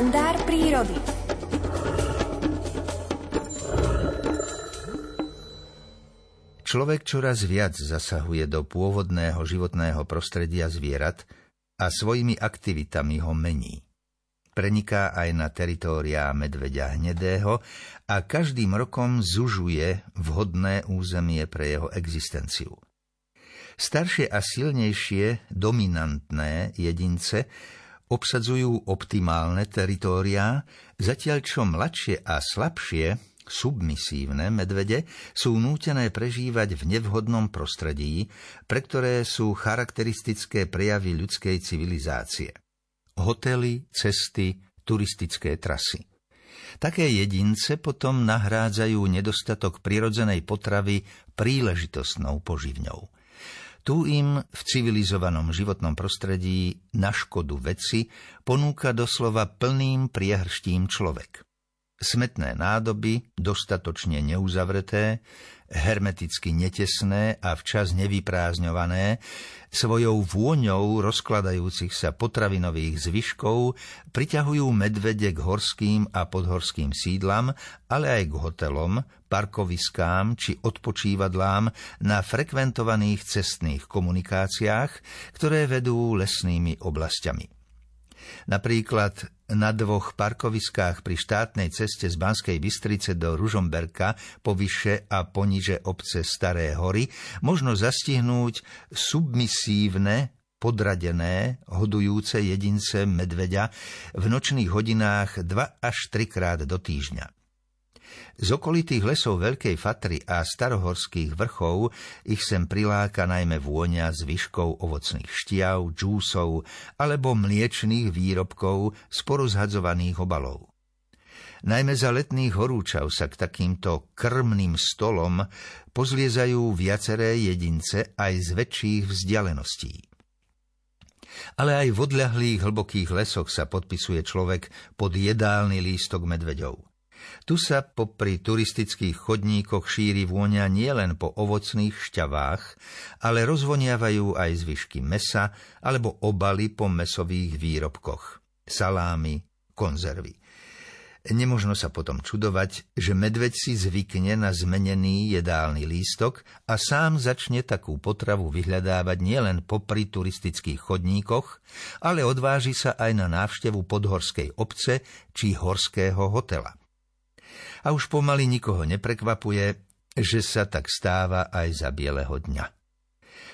kalendár prírody. Človek čoraz viac zasahuje do pôvodného životného prostredia zvierat a svojimi aktivitami ho mení. Preniká aj na teritória medveďa hnedého a každým rokom zužuje vhodné územie pre jeho existenciu. Staršie a silnejšie dominantné jedince obsadzujú optimálne teritóriá, zatiaľ čo mladšie a slabšie, submisívne medvede sú nútené prežívať v nevhodnom prostredí, pre ktoré sú charakteristické prejavy ľudskej civilizácie. Hotely, cesty, turistické trasy. Také jedince potom nahrádzajú nedostatok prirodzenej potravy príležitostnou poživňou – tu im v civilizovanom životnom prostredí na škodu veci ponúka doslova plným priehrštím človek. Smetné nádoby, dostatočne neuzavreté, hermeticky netesné a včas nevyprázdňované, svojou vôňou rozkladajúcich sa potravinových zvyškov priťahujú medvede k horským a podhorským sídlam, ale aj k hotelom, parkoviskám či odpočívadlám na frekventovaných cestných komunikáciách, ktoré vedú lesnými oblastiami. Napríklad na dvoch parkoviskách pri štátnej ceste z Banskej Bystrice do Ružomberka povyše a poniže obce Staré hory možno zastihnúť submisívne podradené, hodujúce jedince medveďa v nočných hodinách 2 až 3 krát do týždňa. Z okolitých lesov Veľkej Fatry a starohorských vrchov ich sem priláka najmä vôňa zvyškov ovocných štiav, džúsov alebo mliečných výrobkov z porozhadzovaných obalov. Najmä za letných horúčav sa k takýmto krmným stolom pozliezajú viaceré jedince aj z väčších vzdialeností. Ale aj v odľahlých hlbokých lesoch sa podpisuje človek pod jedálny lístok medveďov. Tu sa popri turistických chodníkoch šíri vôňa nielen po ovocných šťavách, ale rozvoniavajú aj zvyšky mesa alebo obaly po mesových výrobkoch, salámy, konzervy. Nemožno sa potom čudovať, že medveď si zvykne na zmenený jedálny lístok a sám začne takú potravu vyhľadávať nielen popri turistických chodníkoch, ale odváži sa aj na návštevu podhorskej obce či horského hotela a už pomaly nikoho neprekvapuje, že sa tak stáva aj za bieleho dňa.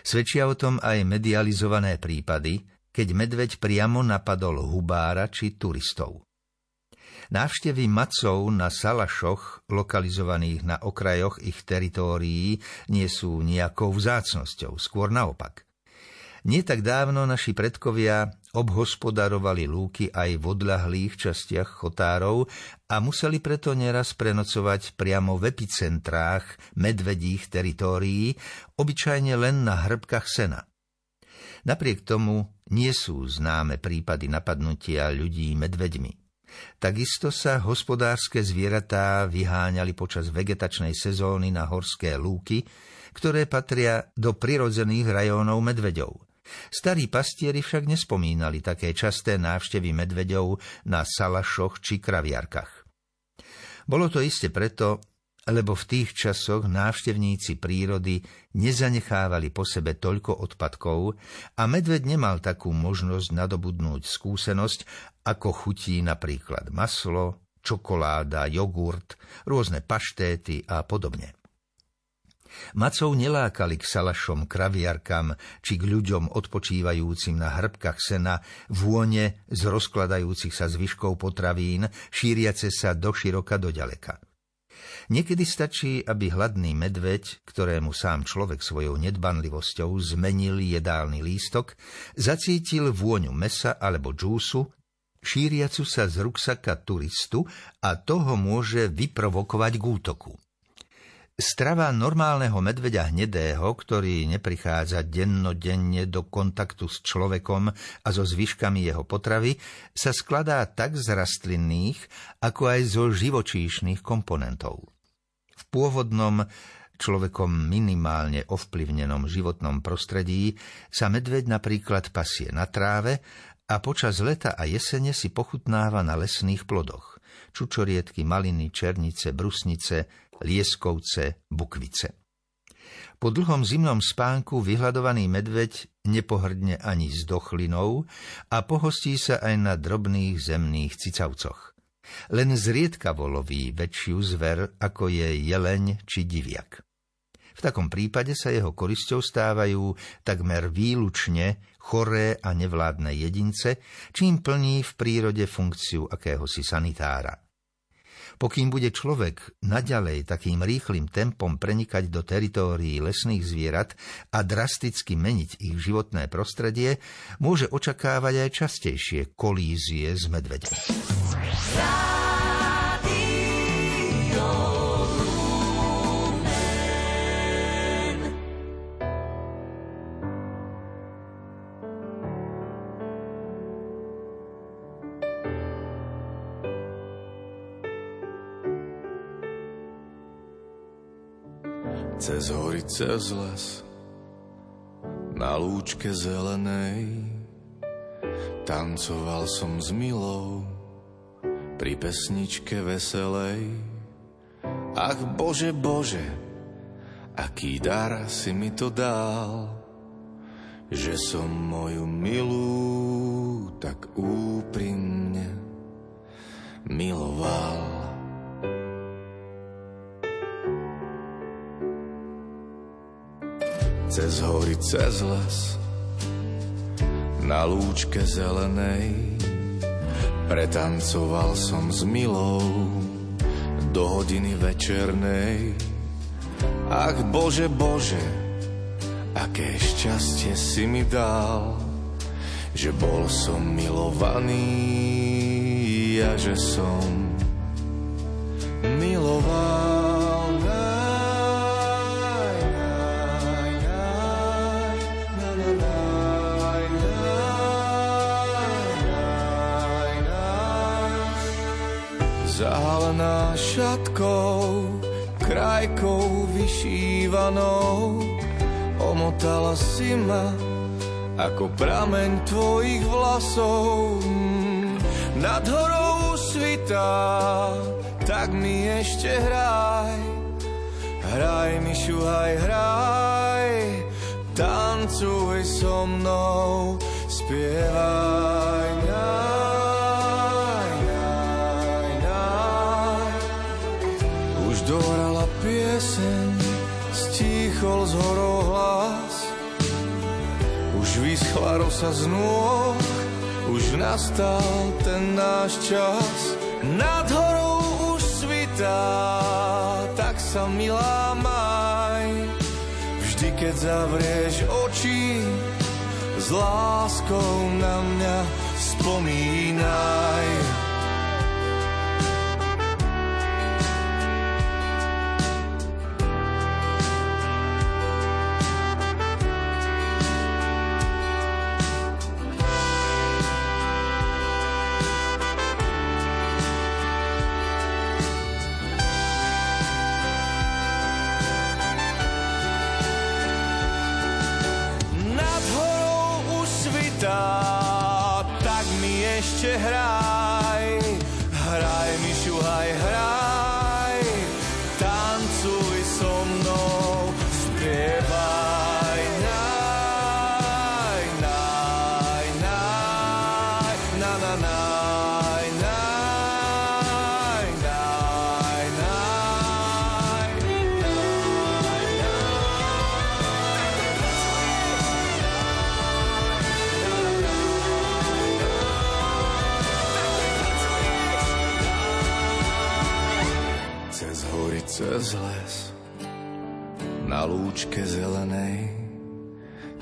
Svedčia o tom aj medializované prípady, keď medveď priamo napadol hubára či turistov. Návštevy macov na salašoch, lokalizovaných na okrajoch ich teritórií, nie sú nejakou vzácnosťou, skôr naopak. Nie tak dávno naši predkovia obhospodarovali lúky aj v odľahlých častiach chotárov a museli preto neraz prenocovať priamo v epicentrách medvedích teritórií, obyčajne len na hrbkách sena. Napriek tomu nie sú známe prípady napadnutia ľudí medveďmi. Takisto sa hospodárske zvieratá vyháňali počas vegetačnej sezóny na horské lúky, ktoré patria do prirodzených rajónov medveďov. Starí pastieri však nespomínali také časté návštevy medveďov na salašoch či kraviarkach. Bolo to iste preto, lebo v tých časoch návštevníci prírody nezanechávali po sebe toľko odpadkov a medveď nemal takú možnosť nadobudnúť skúsenosť, ako chutí napríklad maslo, čokoláda, jogurt, rôzne paštéty a podobne. Macov nelákali k salašom, kraviarkam či k ľuďom odpočívajúcim na hrbkách sena vône z rozkladajúcich sa zvyškov potravín, šíriace sa do široka do ďaleka. Niekedy stačí, aby hladný medveď, ktorému sám človek svojou nedbanlivosťou zmenil jedálny lístok, zacítil vôňu mesa alebo džúsu, šíriacu sa z ruksaka turistu a toho môže vyprovokovať k útoku. Strava normálneho medveďa hnedého, ktorý neprichádza dennodenne do kontaktu s človekom a so zvyškami jeho potravy, sa skladá tak z rastlinných, ako aj zo živočíšnych komponentov. V pôvodnom človekom minimálne ovplyvnenom životnom prostredí sa medveď napríklad pasie na tráve a počas leta a jesene si pochutnáva na lesných plodoch. Čučoriedky, maliny, černice, brusnice, lieskovce, bukvice. Po dlhom zimnom spánku vyhľadovaný medveď nepohrdne ani s dochlinou a pohostí sa aj na drobných zemných cicavcoch. Len zriedka voloví väčšiu zver, ako je jeleň či diviak. V takom prípade sa jeho korisťou stávajú takmer výlučne choré a nevládne jedince, čím plní v prírode funkciu akéhosi sanitára. Pokým bude človek naďalej takým rýchlým tempom prenikať do teritórií lesných zvierat a drasticky meniť ich životné prostredie, môže očakávať aj častejšie kolízie s medvedom. Cez hory, cez les, na lúčke zelenej, tancoval som s milou, pri pesničke veselej. Ach Bože, Bože, aký dar si mi to dal, že som moju milú tak úprimne miloval. Cez les, na lúčke zelenej. Pretancoval som s milou do hodiny večernej. Ach Bože, Bože, aké šťastie si mi dal, že bol som milovaný a že som miloval. Zahalená šatkou, krajkou vyšívanou, omotala si ma ako prameň tvojich vlasov. Nad horou svitá, tak mi ešte hraj, hraj mi šuhaj, hraj, tancuj so mnou, spievaj nám. Stíchol z horou hlas. Už vyschla rosa z nôh, už nastal ten náš čas. Nad horou už svitá, tak sa milá maj. Vždy, keď zavrieš oči, s láskou na mňa spomínaj. Ešte hraj, cez les, na lúčke zelenej,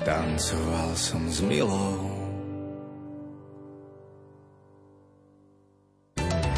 tancoval som s milou